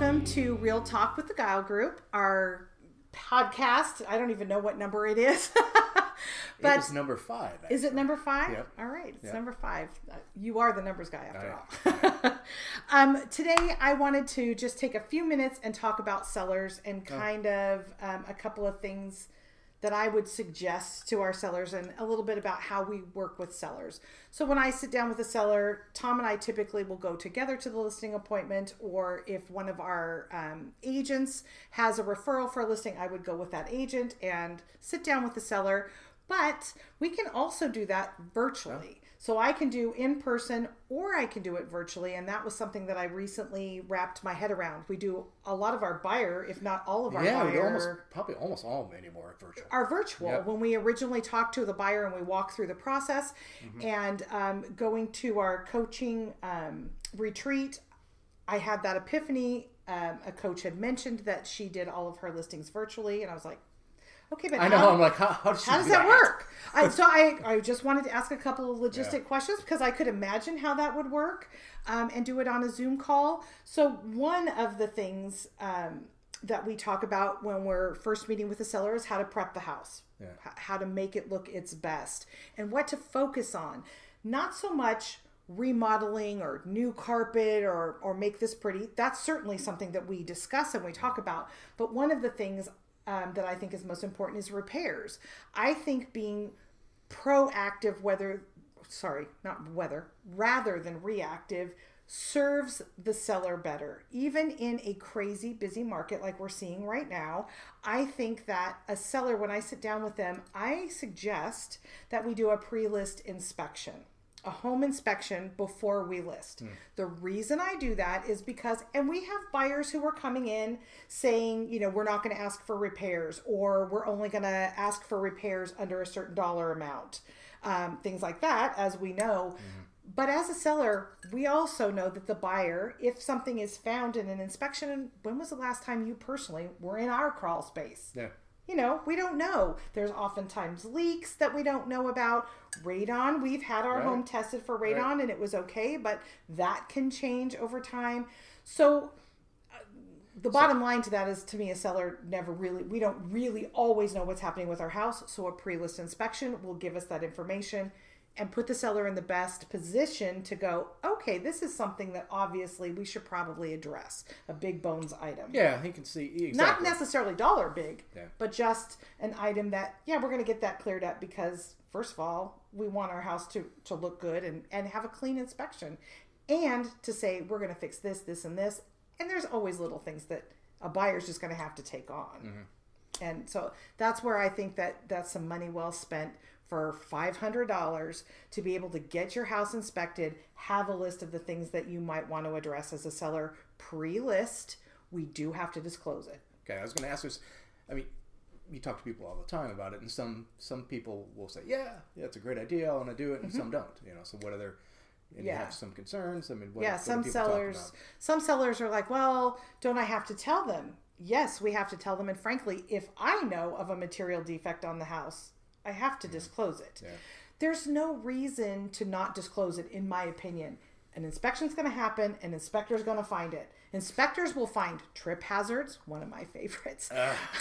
welcome to Real Talk with the Gile Group, our podcast. I don't even know what number it is. but it was number five. Actually. Is it number five? Yep. All right, it's yep. number five. You are the numbers guy after oh, all. um, today, I wanted to just take a few minutes and talk about sellers and Oh. kind of um, a couple of things that I would suggest to our sellers and a little bit about how we work with sellers. So when I sit down with a seller, Tom and I typically will go together to the listing appointment, or if one of our um, agents has a referral for a listing, I would go with that agent and sit down with the seller. But we can also do that virtually. So I can do in person or I can do it virtually. And that was something that I recently wrapped my head around. We do a lot of our buyer, if not all of our yeah, buyer we almost probably almost all of anymore virtual. are virtual. Yep. When we originally talked to the buyer and we walk through the process, Mm-hmm. and um, going to our coaching um, retreat, I had that epiphany. Um, a coach had mentioned that she did all of her listings virtually, and I was like, okay, but I know. how, I'm like, how, how does, how does do that work? I, so I, I just wanted to ask a couple of logistic Yeah. questions because I could imagine how that would work um, and do it on a Zoom call. So one of the things um, that we talk about when we're first meeting with the seller is how to prep the house, Yeah. how to make it look its best, and what to focus on. Not so much remodeling or new carpet or or make this pretty. That's certainly something that we discuss and we talk about. But one of the things um, that I think is most important is repairs. I think being proactive, whether sorry, not whether, rather than reactive, serves the seller better. Even in a crazy busy market like we're seeing right now, I think that a seller, when I sit down with them, I suggest that we do a pre list inspection. A home inspection before we list. The reason I do that is because, and we have buyers who are coming in saying, you know, we're not going to ask for repairs or we're only going to ask for repairs under a certain dollar amount um, things like that, as we know. But as a seller, we also know that the buyer, if something is found in an inspection, when was the last time you personally were in our crawl space? Yeah. You know, we don't know. There's oftentimes leaks that we don't know about. Radon, we've had our Right. home tested for radon Right. and it was okay, but that can change over time. So uh, the bottom line to that is to me a seller never really we don't really always know what's happening with our house so a pre-list inspection will give us that information and put the seller in the best position to go okay this is something that obviously we should probably address a big bones item Yeah, he can see exactly. not necessarily dollar big Yeah. but just an item that yeah we're going to get that cleared up because first of all we want our house to to look good and and have a clean inspection and to say we're going to fix this this and this and there's always little things that a buyer's just going to have to take on mm-hmm. and so that's where i think that that's some money well spent for $500 to be able to get your house inspected have a list of the things that you might want to address as a seller pre-list we do have to disclose it Okay, I was going to ask this. I mean, you talk to people all the time about it, and some some people will say, "Yeah, yeah, it's a great idea. I want to do it," and some don't. You know, so what are their and you Mm-hmm. Yeah. have some concerns. I mean, what, yeah what some sellers some sellers are like well don't i have to tell them yes we have to tell them and frankly if i know of a material defect on the house i have to disclose it. Yeah. there's no reason to not disclose it in my opinion. An inspection's going to happen an inspector's going to find it. Inspectors will find trip hazards one of my favorites.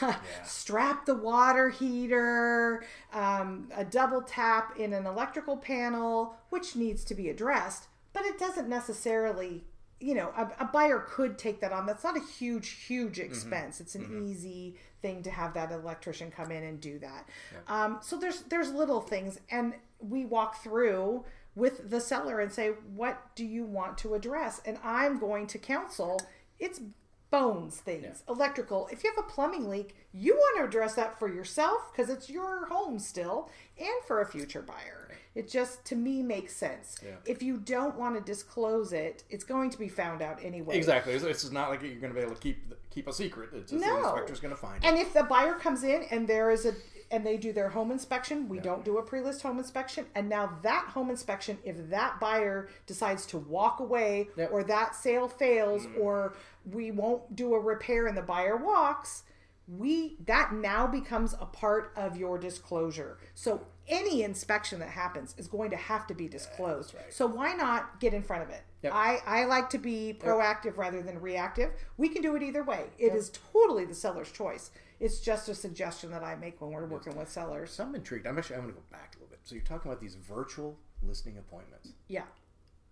Strap the water heater, um, a double tap in an electrical panel, which needs to be addressed, but it doesn't necessarily, you know, a, a buyer could take that on. That's not a huge, huge expense. It's an easy thing to have that electrician come in and do that. Um, so there's there's little things, and we walk through with the seller and say, what do you want to address? And I'm going to counsel. It's bones things, electrical. If you have a plumbing leak, you want to address that for yourself because it's your home still and for a future buyer. It just, to me, makes sense. Yeah. If you don't want to disclose it, it's going to be found out anyway. Exactly. It's, it's not like you're going to be able to keep keep a secret. It's just the inspector's going to find it. And if the buyer comes in and there is a and they do their home inspection, we don't do a pre-list home inspection. And now that home inspection, if that buyer decides to walk away or that sale fails mm. or we won't do a repair and the buyer walks, we that now becomes a part of your disclosure. So any inspection that happens is going to have to be disclosed. right. So why not get in front of it? Yep. I, I like to be proactive rather than reactive. We can do it either way. It is totally the seller's choice. It's just a suggestion that I make when we're working with sellers. So I'm intrigued. I'm actually I'm going to go back a little bit. So you're talking about these virtual listing appointments. Yeah.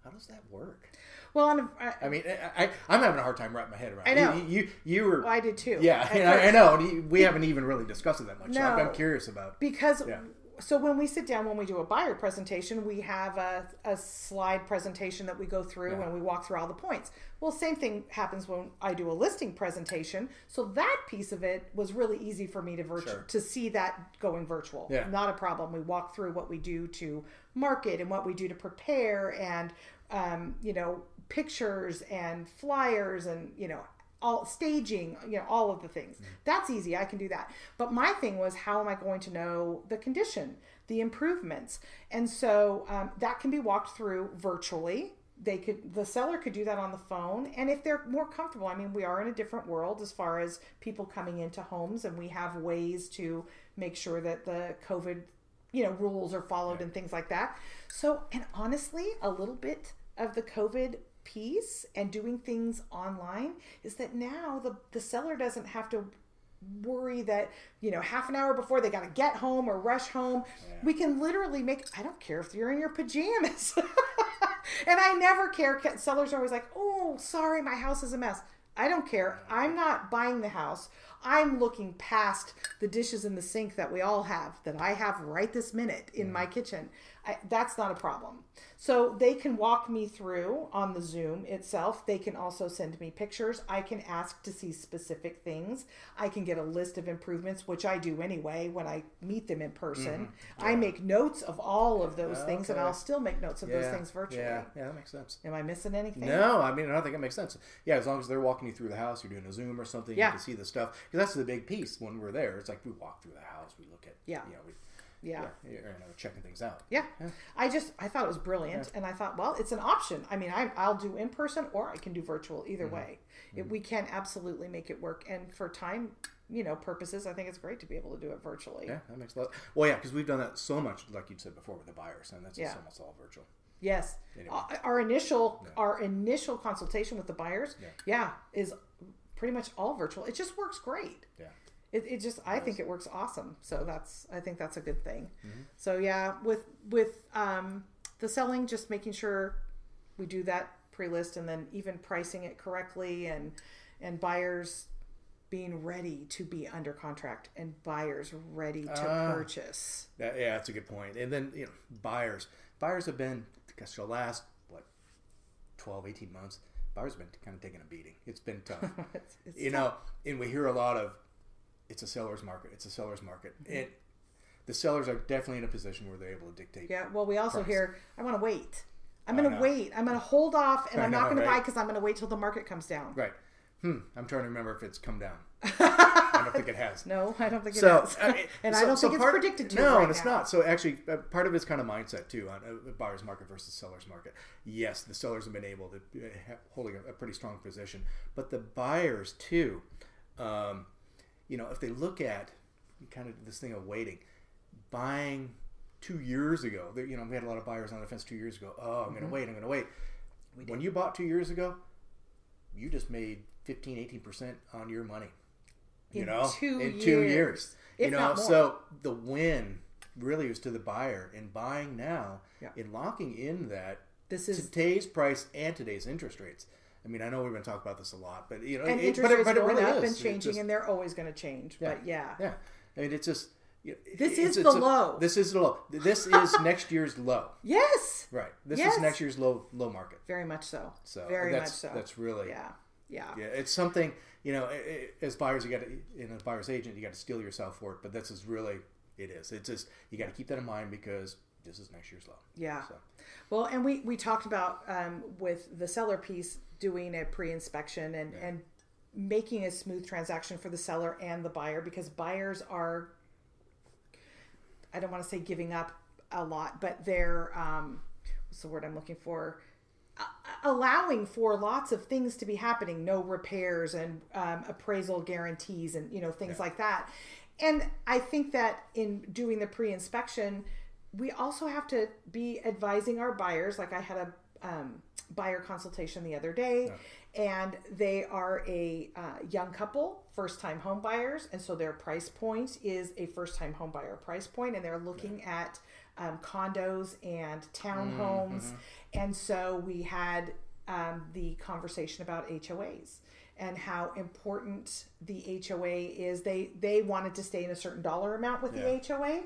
How does that work? Well, on a, I, I mean, I, I, I'm having a hard time wrapping my head around. I it. know. You, you, you were. I did too. Yeah, and I, I know. and We haven't even really discussed it that much. So I'm, No. I'm curious about. because Yeah. So when we sit down when we do a buyer presentation we have a, a slide presentation that we go through Yeah. and we walk through all the points well same thing happens when i do a listing presentation so that piece of it was really easy for me to virtu- Sure. to see that going virtual Yeah. not a problem we walk through what we do to market and what we do to prepare and um, you know pictures and flyers and you know all staging you know all of the things. That's easy i can do that. But my thing was how am i going to know the condition the improvements? And so um, that can be walked through virtually. They could the seller could do that on the phone. And if they're more comfortable i mean we are in a different world as far as people coming into homes and we have ways to make sure that the covid you know rules are followed and things like that. So and honestly a little bit of the covid piece and doing things online is that now the the seller doesn't have to worry that you know half an hour before they got to get home or rush home. We can literally make i don't care if you're in your pajamas. And i never care. Sellers are always like oh sorry my house is a mess. I don't care. I'm not buying the house i'm looking past the dishes in the sink that we all have that i have right this minute in my mm-hmm. kitchen. I, that's not a problem. So they can walk me through on the zoom itself. They can also send me pictures. I can ask to see specific things. I can get a list of improvements which i do anyway when i meet them in person. Mm-hmm. I make notes of all of those things and i'll still make notes of those things virtually. Yeah, yeah, that makes sense. am i missing anything? No, I mean I don't think it makes sense. Yeah, as long as they're walking you through the house, you're doing a Zoom or something, Yeah. you can see the stuff. Because that's the big piece when we're there. It's like we walk through the house, we look at, Yeah. you know, we, yeah. yeah, you know, checking things out. Yeah. I just I thought it was brilliant, and I thought, well, it's an option. I mean, I, I'll do in person or I can do virtual. Either Mm-hmm. way, it, we can absolutely make it work. And for time, you know, purposes, I think it's great to be able to do it virtually. Yeah, that makes a lot. Well, yeah, because we've done that so much, like you said before, with the buyers, and that's Yeah. just almost all virtual. Yes, Anyway. Uh, our initial our initial consultation with the buyers, Yeah. yeah, is pretty much all virtual. It just works great. Yeah. It, it just I think it works awesome. So that's I think that's a good thing. Mm-hmm. So yeah, with with um, the selling, just making sure we do that pre-list and then even pricing it correctly and and buyers being ready to be under contract and buyers ready to Ah. purchase. That, yeah, that's a good point. And then, you know, buyers. Buyers have been, I gosh, the last, what, 12, 18 months, buyers have been kind of taking a beating. It's been tough. It's- it's you know, and we hear a lot of, it's a seller's market. It's a seller's market. Mm-hmm. And the sellers are definitely in a position where they're able to dictate. Yeah. Well, we also Price. hear, I want to wait. I'm going to wait. I'm going to hold off, and I I'm not know, going to buy because I'm going to wait till the market comes down. Right. Hmm. I'm trying to remember if it's come down. I don't think it has. No, I don't think it So. I mean, and I don't so think it's predicted to. No, right and it's now. not. So actually, uh, part of it's kind of mindset too on a buyer's market versus seller's market. Yes, the sellers have been able to uh, holding a, a pretty strong position, but the buyers too. Um, you know, if they look at kind of this thing of waiting, buying two years ago. You know, we had a lot of buyers on the fence two years ago. Oh, I'm going to Mm-hmm. wait. I'm going to wait. When you bought two years ago, you just made 15, 18 percent on your money you In know, two in two years, years. if You know, so the win really is to the buyer in buying now, Yeah. in locking in that This is today's price and today's interest rates. I mean, I know we're going to talk about this a lot, but you know, and it, interest but, rates but going really up is. and changing, just- and they're always going to change. But yeah, yeah, I mean, it's just This is the a- low. This is the low. This is next year's low. yes, Right. This Yes. is next year's low low market. very much so. So very much so. That's really yeah, yeah, Yeah, it's something you know. i- i- As buyers, you got to, in a buyer's agent, you got to steel yourself for it. But this is really, it is. It's just you got to keep that in mind because this is next year's low. yeah. So Well, and we we talked about um, with the seller piece doing a pre-inspection and and making a smooth transaction for the seller and the buyer because buyers are I don't want to say giving up a lot, but they're um, what's the word I'm looking for? Allowing for lots of things to be happening, no repairs and um, appraisal guarantees and you know things like that. And I think that in doing the pre-inspection, we also have to be advising our buyers. Like I had a um, buyer consultation the other day, and they are a uh, young couple, first time home buyers, and so their price point is a first time home buyer price point, and they're looking at um, condos and townhomes, and so we had um, the conversation about HOAs and how important the HOA is. They they wanted to stay in a certain dollar amount with Yeah. the HOA,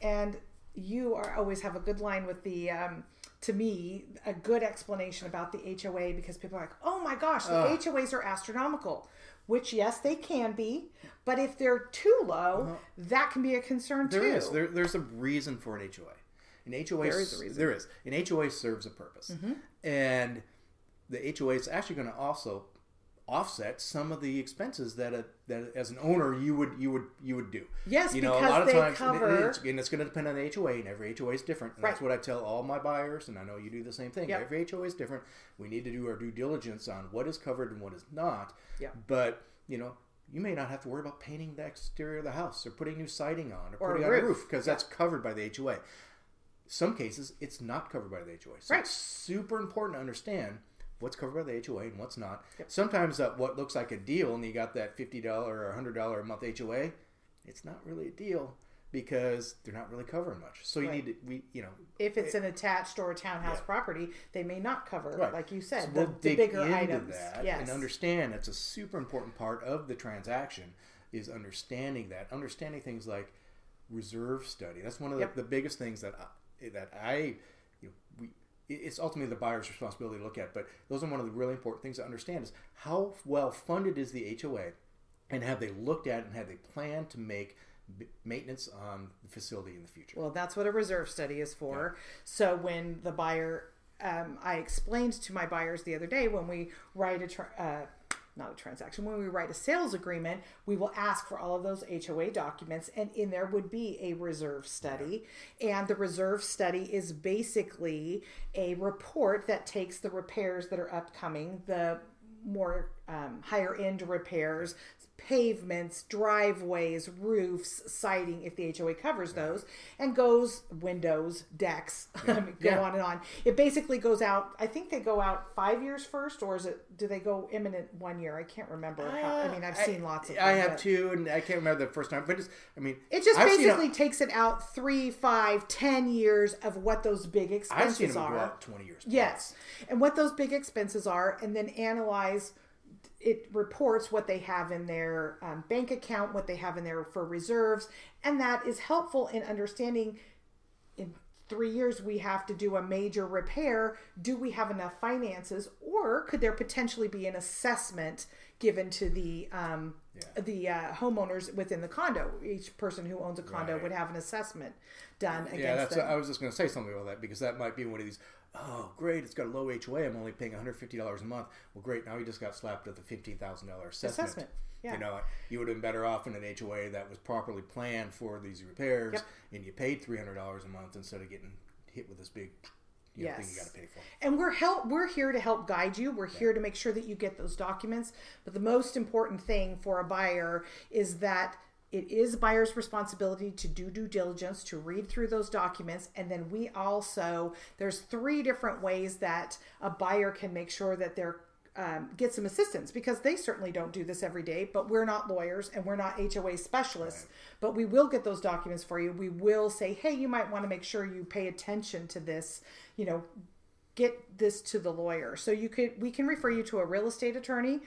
and you are always have a good line with the. Um, to me, a good explanation about the HOA because people are like, "Oh my gosh, the HOAs are astronomical," which yes, they can be, but if they're too low, that can be a concern There too. is. There, there's a reason for an HOA. An HOA. There is a reason. Mm-hmm. There is. An HOA serves a purpose, and the HOA is actually going to also offset some of the expenses that a, that as an owner you would you would you would do. Yes, you know because a lot of they times, and cover- it's, and it's going to depend on the HOA, and every HOA is different. And That's what I tell all my buyers, and I know you do the same thing. Yep. Every HOA is different. We need to do our due diligence on what is covered and what is not. Yep. But you know. You may not have to worry about painting the exterior of the house or putting new siding on or, Or a putting on a roof. roof because that's covered by the HOA. Some cases, it's not covered by the HOA. So Right. it's super important to understand what's covered by the HOA and what's not. Sometimes uh, what looks like a deal and you got that $50 or $100 a month HOA, it's not really a deal because they're not really covering much. So you Right. need to, we, you know, if it's an attached or a townhouse Yeah. property, they may not cover, Right. like you said, So the, we'll the dig bigger items. that yes. and understand that's a super important part of the transaction is understanding that, understanding things like reserve study. That's one of the, Yep. the biggest things that I, that I you know, we it- it's ultimately the buyer's responsibility to look at, but those are one of the really important things to understand is how well funded is the HOA and have they looked at and have they planned to make maintenance on the facility in the future? Well, that's what a reserve study is for. So when the buyer, um, I explained to my buyers the other day when we write a, tra- uh, not a transaction, when we write a sales agreement, we will ask for all of those HOA documents, and in there would be a reserve study. And the reserve study is basically a report that takes the repairs that are upcoming, the more um, higher end repairs, pavements, driveways, roofs, siding, if the HOA covers those, and goes windows, decks, I mean, go Yeah. on and on. It basically goes out. I think they go out five years first, or is it? Do they go imminent one year? I can't remember. how, I mean, I've seen lots of. I have two, and I can't remember the first time, but it's, I mean, It just I've basically takes it out three, five, ten years of what those big expenses I've seen them are. go out twenty years. plus. Yes. And what those big expenses are, and then analyze it reports what they have in their um, bank account, what they have in there for reserves, and that is helpful in understanding in three years we have to do a major repair. Do we have enough finances, or could there potentially be an assessment given to the um, the uh, homeowners within the condo? Each person who owns a condo Right. would have an assessment done against Yeah, that's. them. I was just going to say something about that because that might be one of these. Oh, great! It's got a low HOA. I'm only paying 150 dollars a month. Well, great. Now you just got slapped with a fifteen thousand dollar assessment. Assessment, yeah. You know, you would have been better off in an HOA that was properly planned for these repairs, Yep. and you paid 300 dollars a month instead of getting hit with this big you know, thing you Yes. got to pay for. and we're help we're here to help guide you we're here to make sure that you get those documents but the most important thing for a buyer is that it is buyer's responsibility to do due diligence to read through those documents and then we also there's three different ways that a buyer can make sure that they're um, get some assistance because they certainly don't do this every day but we're not lawyers and we're not hoa specialists but we will get those documents for you we will say hey you might want to make sure you pay attention to this you know get this to the lawyer. So you could we can refer you to a real estate attorney.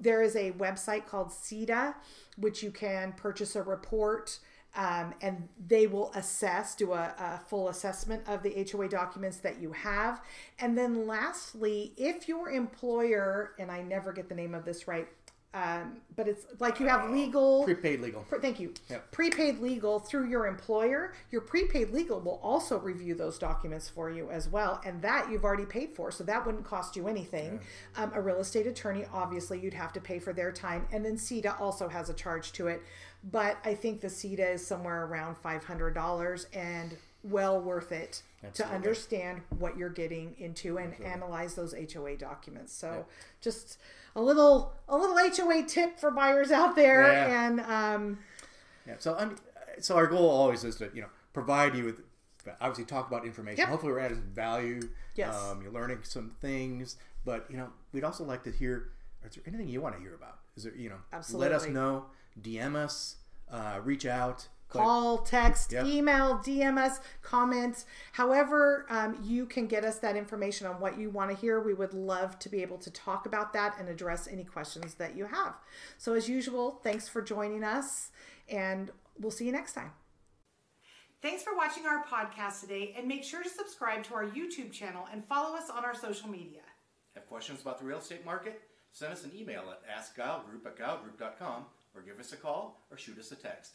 There is a website called CETA, which you can purchase a report. Um, and they will assess, do a, a full assessment of the HOA documents that you have. And then, lastly, if your employer, and I never get the name of this right, um, but it's like you have legal Prepaid legal. Pre- Thank you. Yep. Prepaid legal through your employer. Your prepaid legal will also review those documents for you as well, and that you've already paid for, so that wouldn't cost you anything. Um, a real estate attorney, obviously, you'd have to pay for their time, and then CETA also has a charge to it, but I think the CETA is somewhere around five hundred dollars, and well worth it to understand what you're getting into and analyze those HOA documents. So just a little a little HOA tip for buyers out there Yeah. and um Yeah. So I'm, so our goal always is to you know provide you with obviously talk about information. Yep. Hopefully we're adding value. Yes. Um, you're learning some things, but you know we'd also like to hear. Is there anything you want to hear about? Is there you know Absolutely. let us know, DM us, uh, reach out. But- call, text, Yep. email, DM us, comment, however um, you can get us that information on what you want to hear. We would love to be able to talk about that and address any questions that you have. So, as usual, thanks for joining us, and we'll see you next time. Thanks for watching our podcast today, and make sure to subscribe to our YouTube channel and follow us on our social media. Have questions about the real estate market? Send us an email at askgilegroup at gilegroup.com or give us a call or shoot us a text.